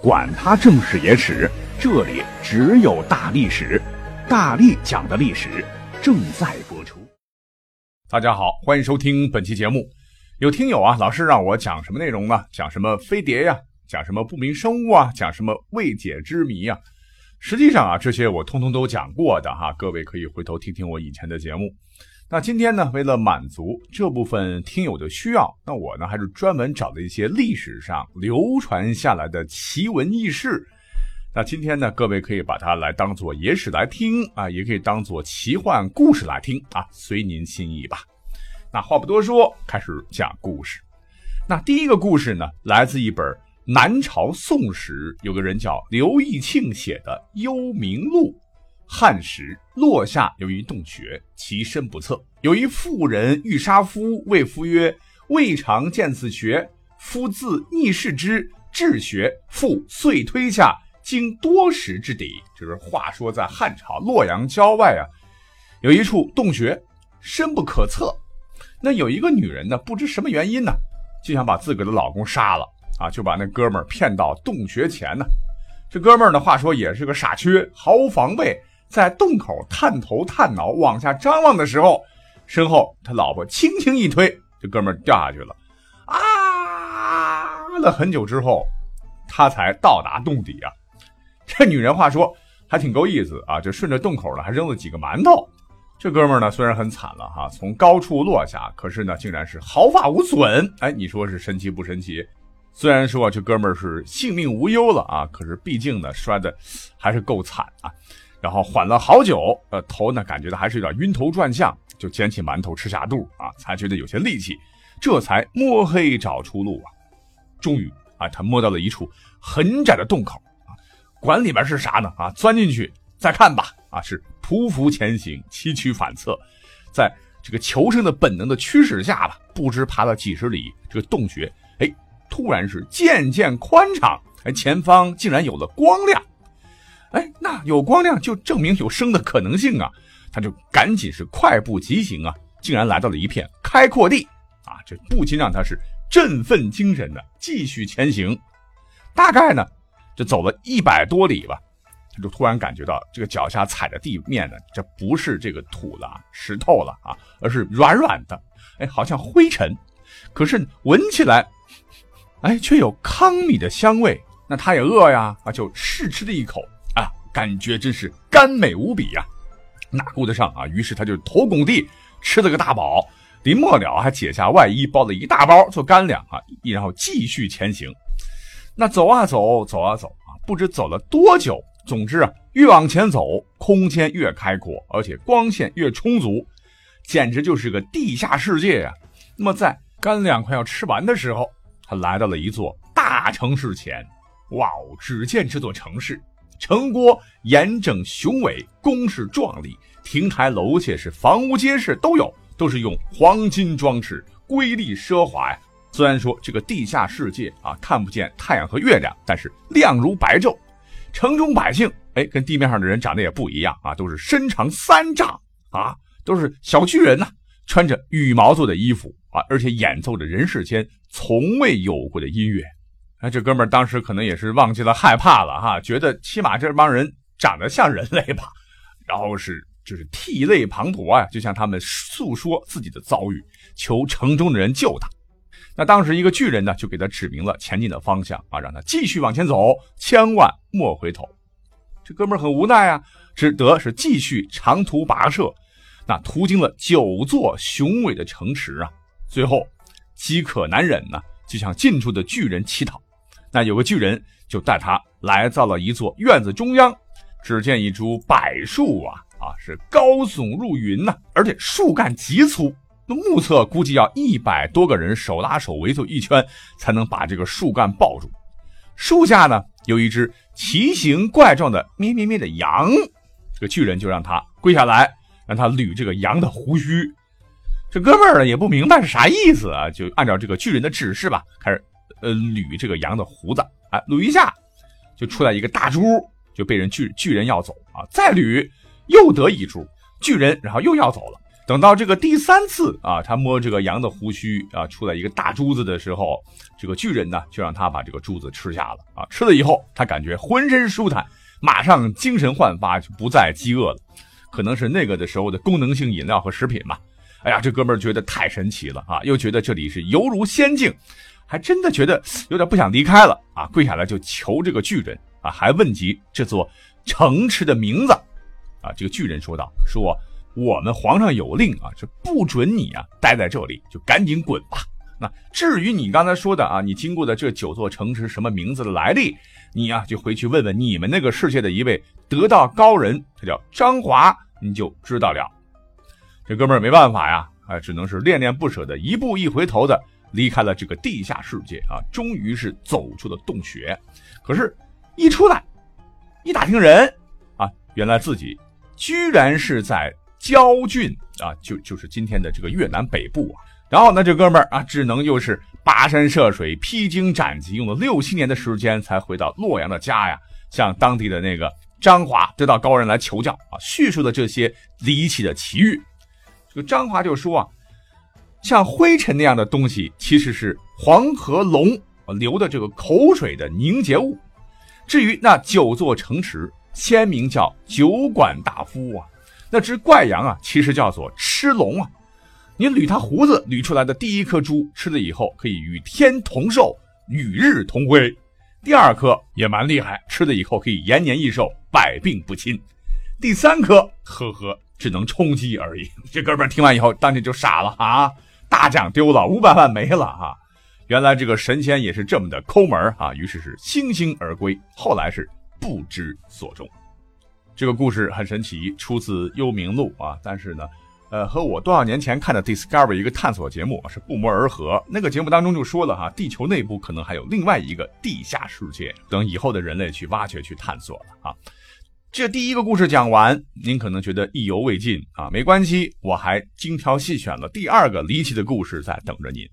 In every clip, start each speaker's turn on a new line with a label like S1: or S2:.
S1: 管他正史野史。这里只有大历史，大力讲的历史正在播出。
S2: 大家好，欢迎收听本期节目。有听友啊，老是让我讲什么内容呢？讲什么飞碟呀？讲什么不明生物啊？讲什么未解之谜啊？实际上啊，这些我通通都讲过的哈。各位可以回头听听我以前的节目。那今天呢，为了满足这部分听友的需要，那我呢还是专门找了一些历史上流传下来的奇闻异事。那今天呢，各位可以把它来当做野史来听啊，也可以当做奇幻故事来听啊，随您心意吧。那话不多说，开始讲故事。那第一个故事呢，来自一本南朝宋时有个人叫刘义庆写的《幽冥录》。汉时，落下有一洞穴，其深不测。有一妇人欲杀夫，谓夫曰：“未尝见此穴。”夫自逆视之，至穴，复遂推下。经多时之底，就是话说在汉朝洛阳郊外啊，有一处洞穴，深不可测。那有一个女人呢，不知什么原因呢，就想把自个的老公杀了啊，就把那哥们儿骗到洞穴前呢。这哥们儿呢，话说也是个傻缺，毫无防备，在洞口探头探脑往下张望的时候，身后他老婆轻轻一推，这哥们儿掉下去了。啊了很久之后，他才到达洞底啊。这女人话说还挺够意思啊，就顺着洞口呢，还扔了几个馒头。这哥们儿呢，虽然很惨了哈，从高处落下，可是呢，竟然是毫发无损。哎，你说是神奇不神奇？虽然说这哥们儿是性命无忧了啊，可是毕竟呢，摔的还是够惨啊。然后缓了好久，呃，头呢感觉到还是有点晕头转向，就捡起馒头吃下肚啊，才觉得有些力气，这才摸黑找出路啊。终于啊，他摸到了一处很窄的洞口啊。管里边是啥呢？啊，钻进去再看吧。啊，是匍匐前行，崎岖反侧，在这个求生的本能的驱使下吧，不知爬了几十里，这个洞穴，哎，突然是渐渐宽敞，哎，前方竟然有了光亮。哎，那有光亮就证明有生的可能性啊！他就赶紧是快步疾行啊，竟然来到了一片开阔地啊！这不禁让他是振奋精神的继续前行。大概呢。就走了一百多里吧，他就突然感觉到这个脚下踩的地面呢，这不是这个土了、石头了啊，而是软软的，哎，好像灰尘。可是闻起来，哎，却有糠米的香味。那他也饿呀，啊，就试吃了一口，感觉真是甘美无比呀，哪顾得上啊？于是他就头拱地吃了个大饱，临末了还解下外衣包了一大包做干粮啊，然后继续前行。那走啊走，走啊走啊，不知走了多久。总之啊，越往前走，空间越开阔，而且光线越充足，简直就是个地下世界呀。那么在干粮快要吃完的时候，他来到了一座大城市前。哇哦！只见这座城市，城郭严整雄伟，宫室壮丽，亭台楼榭是房屋街市都有，都是用黄金装饰，瑰丽奢华呀。虽然说这个地下世界啊看不见太阳和月亮，但是亮如白昼。城中百姓哎，跟地面上的人长得也不一样啊，都是身长三丈啊，都是小巨人呐，穿着羽毛做的衣服啊，而且演奏着人世间从未有过的音乐。哎，这哥们儿当时可能也是忘记了害怕了哈，觉得起码这帮人长得像人类吧，然后是就是涕泪滂沱啊，就向他们诉说自己的遭遇，求城中的人救他。那当时一个巨人呢，就给他指明了前进的方向啊，让他继续往前走，千万莫回头。这哥们儿很无奈啊，只得是继续长途跋涉。那途经了九座雄伟的城池啊，最后饥渴难忍呢，就向近处的巨人乞讨。那有个巨人就带他来到了一座院子中央，只见一株柏树啊啊，是高耸入云呐，而且树干极粗。那目测估计要一百多个人手拉手围坐一圈，才能把这个树干抱住。树下呢有一只奇形怪状的咩咩咩的羊，这个巨人就让他跪下来，让他捋这个羊的胡须。这哥们儿呢也不明白是啥意思啊，就按照这个巨人的指示吧，开始呃捋这个羊的胡子，啊，捋一下就出来一个大猪，就被人巨巨人要走啊，再捋又得一株，巨人然后又要走了。等到这个第三次啊，他摸这个羊的胡须啊，出来一个大珠子的时候，这个巨人呢就让他把这个珠子吃下了啊。吃了以后，他感觉浑身舒坦，马上精神焕发，就不再饥饿了。可能是那个的时候的功能性饮料和食品吧。哎呀，这哥们儿觉得太神奇了啊，又觉得这里是犹如仙境，还真的觉得 有点不想离开了啊。跪下来就求这个巨人啊，还问及这座城池的名字啊。这个巨人说道：“说。”我们皇上有令啊，是不准你啊待在这里，就赶紧滚吧。那至于你刚才说的啊，你经过的这九座城池什么名字的来历，你呀就回去问问你们那个世界的一位得道高人，他叫张华，你就知道了。这哥们儿没办法呀，啊，只能是恋恋不舍的一步一回头的离开了这个地下世界啊，终于是走出了洞穴。可是，一出来，一打听人啊，原来自己居然是在。焦郡啊，就就是今天的这个越南北部啊。然后呢，这哥们儿啊，只能又是跋山涉水、披荆斩棘，用了六七年的时间才回到洛阳的家呀。向当地的那个张华得到高人来求教啊，叙述的这些离奇的奇遇。这个张华就说啊，像灰尘那样的东西，其实是黄河龙流的这个口水的凝结物。至于那九座城池，先名叫酒馆大夫啊。那只怪羊啊，其实叫做吃龙啊。你捋它胡子捋出来的第一颗珠，吃了以后可以与天同寿，与日同辉。第二颗也蛮厉害，吃了以后可以延年益寿，百病不侵。第三颗，呵呵，只能充饥而已。这哥们儿听完以后，当时就傻了啊！大奖丢了，五百万没了哈！原来这个神仙也是这么的抠门啊！于是是悻悻而归，后来是不知所终。这个故事很神奇，出自《幽冥录》啊，但是呢，呃，和我多少年前看的 Discovery 一个探索节目是不谋而合。那个节目当中就说了哈，地球内部可能还有另外一个地下世界，等以后的人类去挖掘、去探索了啊。这第一个故事讲完，您可能觉得意犹未尽啊，没关系，我还精挑细选了第二个离奇的故事在等着您。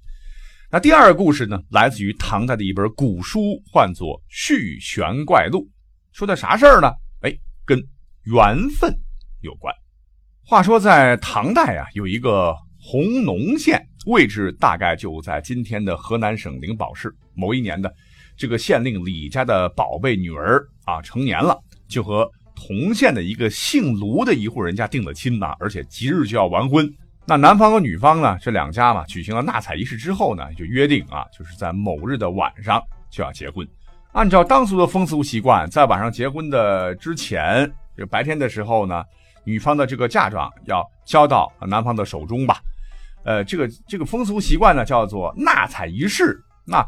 S2: 那第二个故事呢，来自于唐代的一本古书，唤作《续玄怪录》，说的啥事儿呢？哎，跟缘分有关。话说在唐代啊，有一个弘农县，位置大概就在今天的河南省灵宝市。某一年的，这个县令李家的宝贝女儿啊，成年了，就和同县的一个姓卢的一户人家定了亲呐，而且即日就要完婚。那男方和女方呢，这两家嘛，举行了纳采仪式之后呢，就约定啊，就是在某日的晚上就要结婚。按照当俗的风俗习惯，在晚上结婚的之前。就白天的时候呢，女方的这个嫁妆要交到男方的手中吧。呃，这个这个风俗习惯呢，叫做纳采仪式。那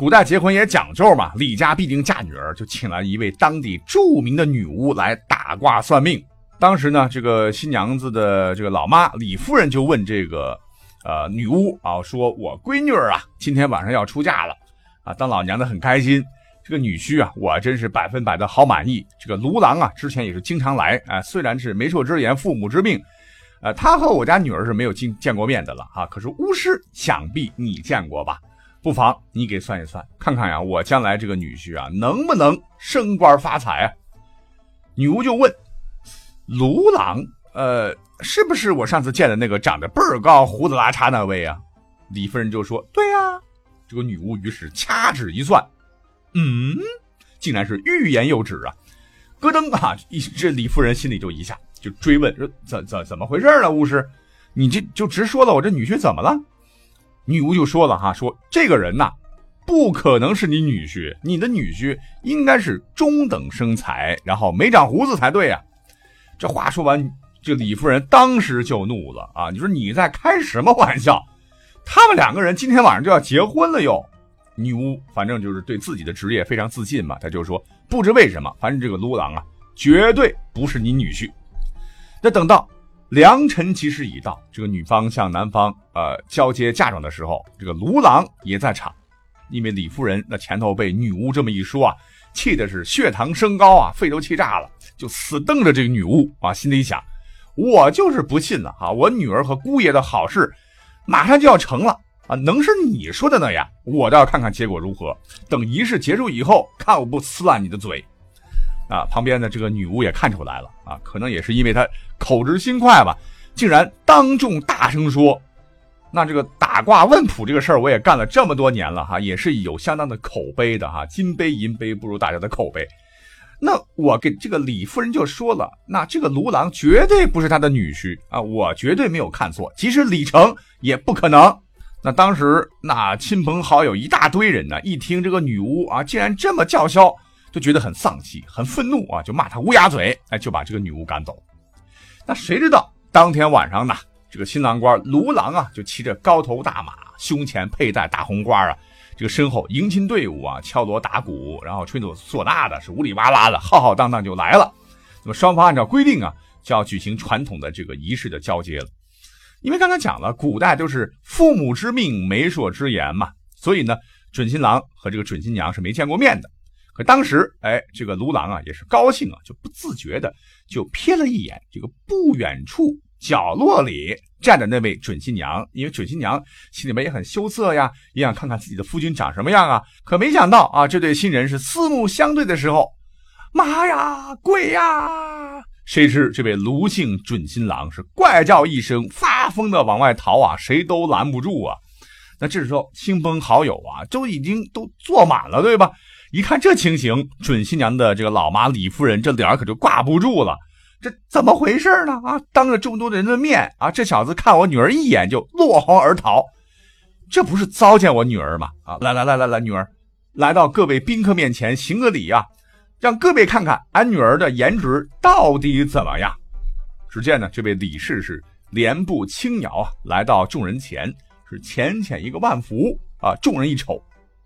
S2: 古代结婚也讲究嘛，李家必定嫁女儿，就请来一位当地著名的女巫来打卦算命。当时呢，这个新娘子的这个老妈李夫人就问这个呃女巫啊，说我闺女儿啊，今天晚上要出嫁了啊，当老娘的很开心。这个女婿啊，我真是百分百的好满意。这个卢郎啊，之前也是经常来啊，虽然是媒妁之言、父母之命，呃，他和我家女儿是没有见见过面的了啊。可是巫师想必你见过吧？不妨你给算一算，看看呀，我将来这个女婿啊，能不能升官发财啊？女巫就问卢郎，呃，是不是我上次见的那个长得倍儿高、胡子拉碴那位啊？李夫人就说：对呀。这个女巫于是掐指一算。嗯，竟然是欲言又止啊！咯噔啊！一这李夫人心里就一下就追问说：“怎怎怎么回事呢？巫师，你这就直说了，我这女婿怎么了？”女巫就说了哈，说这个人呐，不可能是你女婿，你的女婿应该是中等身材，然后没长胡子才对啊！这话说完，这李夫人当时就怒了啊！你说你在开什么玩笑？他们两个人今天晚上就要结婚了哟！女巫反正就是对自己的职业非常自信嘛，她就说不知为什么，反正这个卢郎啊，绝对不是你女婿。那等到良辰吉时已到，这个女方向男方呃交接嫁妆的时候，这个卢郎也在场。因为李夫人那前头被女巫这么一说啊，气的是血糖升高啊，肺都气炸了，就死瞪着这个女巫啊，心里想：我就是不信了啊，我女儿和姑爷的好事马上就要成了啊，能是你说的那样？我倒要看看结果如何。等仪式结束以后，看我不撕烂你的嘴！啊，旁边的这个女巫也看出来了啊，可能也是因为她口直心快吧，竟然当众大声说。那这个打卦问卜这个事儿，我也干了这么多年了哈，也是有相当的口碑的哈。金杯银杯不如大家的口碑。那我给这个李夫人就说了，那这个卢郎绝对不是他的女婿啊，我绝对没有看错。即使李成也不可能。那当时那亲朋好友一大堆人呢，一听这个女巫啊，竟然这么叫嚣，就觉得很丧气、很愤怒啊，就骂他乌鸦嘴，哎，就把这个女巫赶走。那谁知道当天晚上呢？这个新郎官卢郎啊，就骑着高头大马，胸前佩戴大红花啊，这个身后迎亲队伍啊，敲锣打鼓，然后吹奏唢呐的，是呜里哇啦的，浩浩荡荡就来了。那么双方按照规定啊，就要举行传统的这个仪式的交接了。因为刚才讲了，古代都是父母之命，媒妁之言嘛，所以呢，准新郎和这个准新娘是没见过面的。可当时，哎，这个卢郎啊，也是高兴啊，就不自觉的就瞥了一眼这个不远处。角落里站着那位准新娘，因为准新娘心里面也很羞涩呀，也想看看自己的夫君长什么样啊。可没想到啊，这对新人是四目相对的时候，妈呀，鬼呀！谁知这位卢姓准新郎是怪叫一声，发疯的往外逃啊，谁都拦不住啊。那这时候亲朋好友啊，都已经都坐满了，对吧？一看这情形，准新娘的这个老妈李夫人这脸可就挂不住了。这怎么回事呢？啊，当着这么多人的面啊，这小子看我女儿一眼就落荒而逃，这不是糟践我女儿吗？啊，来来来来来，女儿，来到各位宾客面前行个礼啊，让各位看看俺女儿的颜值到底怎么样。只见呢，这位李氏是莲步轻摇啊，来到众人前，是浅浅一个万福啊。众人一瞅，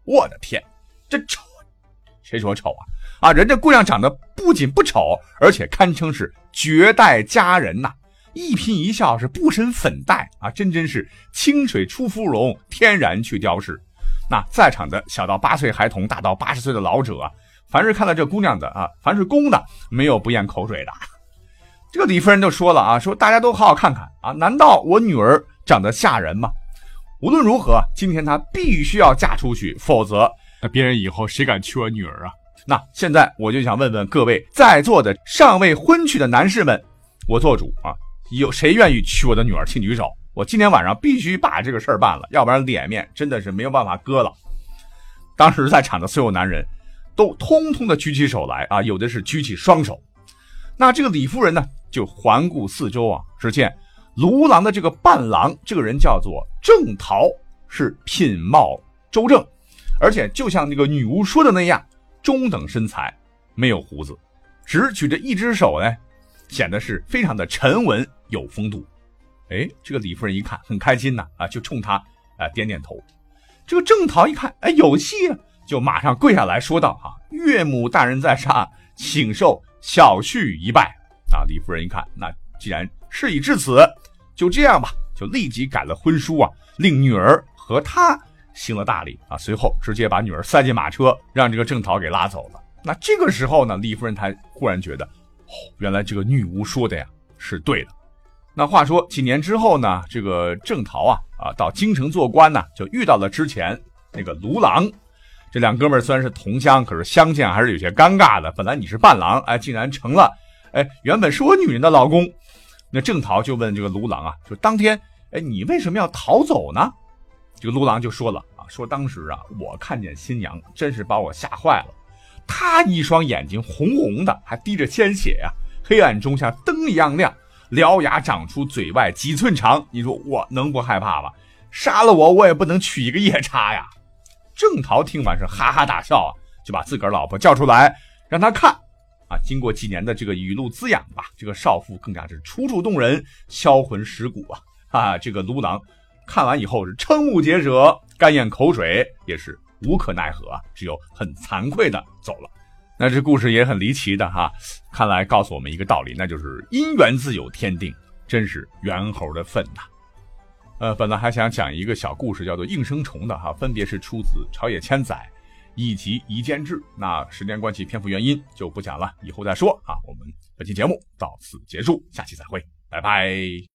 S2: 我的天，这丑，谁说丑啊？啊，人家姑娘长得不仅不丑，而且堪称是绝代佳人呐！一颦一笑是不施粉黛啊，真真是清水出芙蓉，天然去雕饰。那在场的小到八岁孩童，大到八十岁的老者，凡是看到这姑娘的啊，凡是公的，没有不咽口水的。这个李夫人就说了啊，说大家都好好看看啊，难道我女儿长得吓人吗？无论如何，今天她必须要嫁出去，否则那别人以后谁敢娶我女儿啊？那现在我就想问问各位在座的尚未婚娶的男士们，我做主啊，有谁愿意娶我的女儿？请举手。我今天晚上必须把这个事儿办了，要不然脸面真的是没有办法搁了。当时在场的所有男人都通通的举起手来啊，有的是举起双手。那这个李夫人呢，就环顾四周啊，只见卢郎的这个伴郎，这个人叫做郑桃，是品貌周正，而且就像那个女巫说的那样。中等身材，没有胡子，只举着一只手呢，显得是非常的沉稳有风度。哎，这个李夫人一看很开心呐，啊，就冲他啊点点头。这个郑桃一看，哎，有戏啊，就马上跪下来说道：“哈，岳母大人在上，请受小婿一拜。”啊，李夫人一看，那既然事已至此，就这样吧，就立即改了婚书啊，令女儿和他。行了大礼啊，随后直接把女儿塞进马车，让这个郑桃给拉走了。那这个时候呢，李夫人才忽然觉得，哦，原来这个女巫说的呀是对的。那话说几年之后呢，这个郑桃啊啊到京城做官呢，就遇到了之前那个卢郎。这两哥们虽然是同乡，可是相见还是有些尴尬的。本来你是伴郎，哎，竟然成了哎原本是我女人的老公。那郑桃就问这个卢郎啊，说当天哎你为什么要逃走呢？这个卢郎就说了啊，说当时啊，我看见新娘，真是把我吓坏了。她一双眼睛红红的，还滴着鲜血呀，黑暗中像灯一样亮，獠牙长出嘴外几寸长。你说我能不害怕吗？杀了我，我也不能娶一个夜叉呀。郑桃听完是哈哈大笑啊，就把自个儿老婆叫出来让他看啊。经过几年的这个雨露滋养吧，这个少妇更加是楚楚动人，销魂蚀骨啊啊！这个卢郎。看完以后是瞠目结舌，干咽口水，也是无可奈何，只有很惭愧的走了。那这故事也很离奇的哈，看来告诉我们一个道理，那就是姻缘自有天定，真是猿猴的份呐。呃，本来还想讲一个小故事，叫做应声虫的哈，分别是出自朝野千载以及夷坚志。那时间关系，篇幅原因就不讲了，以后再说啊。我们本期节目到此结束，下期再会，拜拜。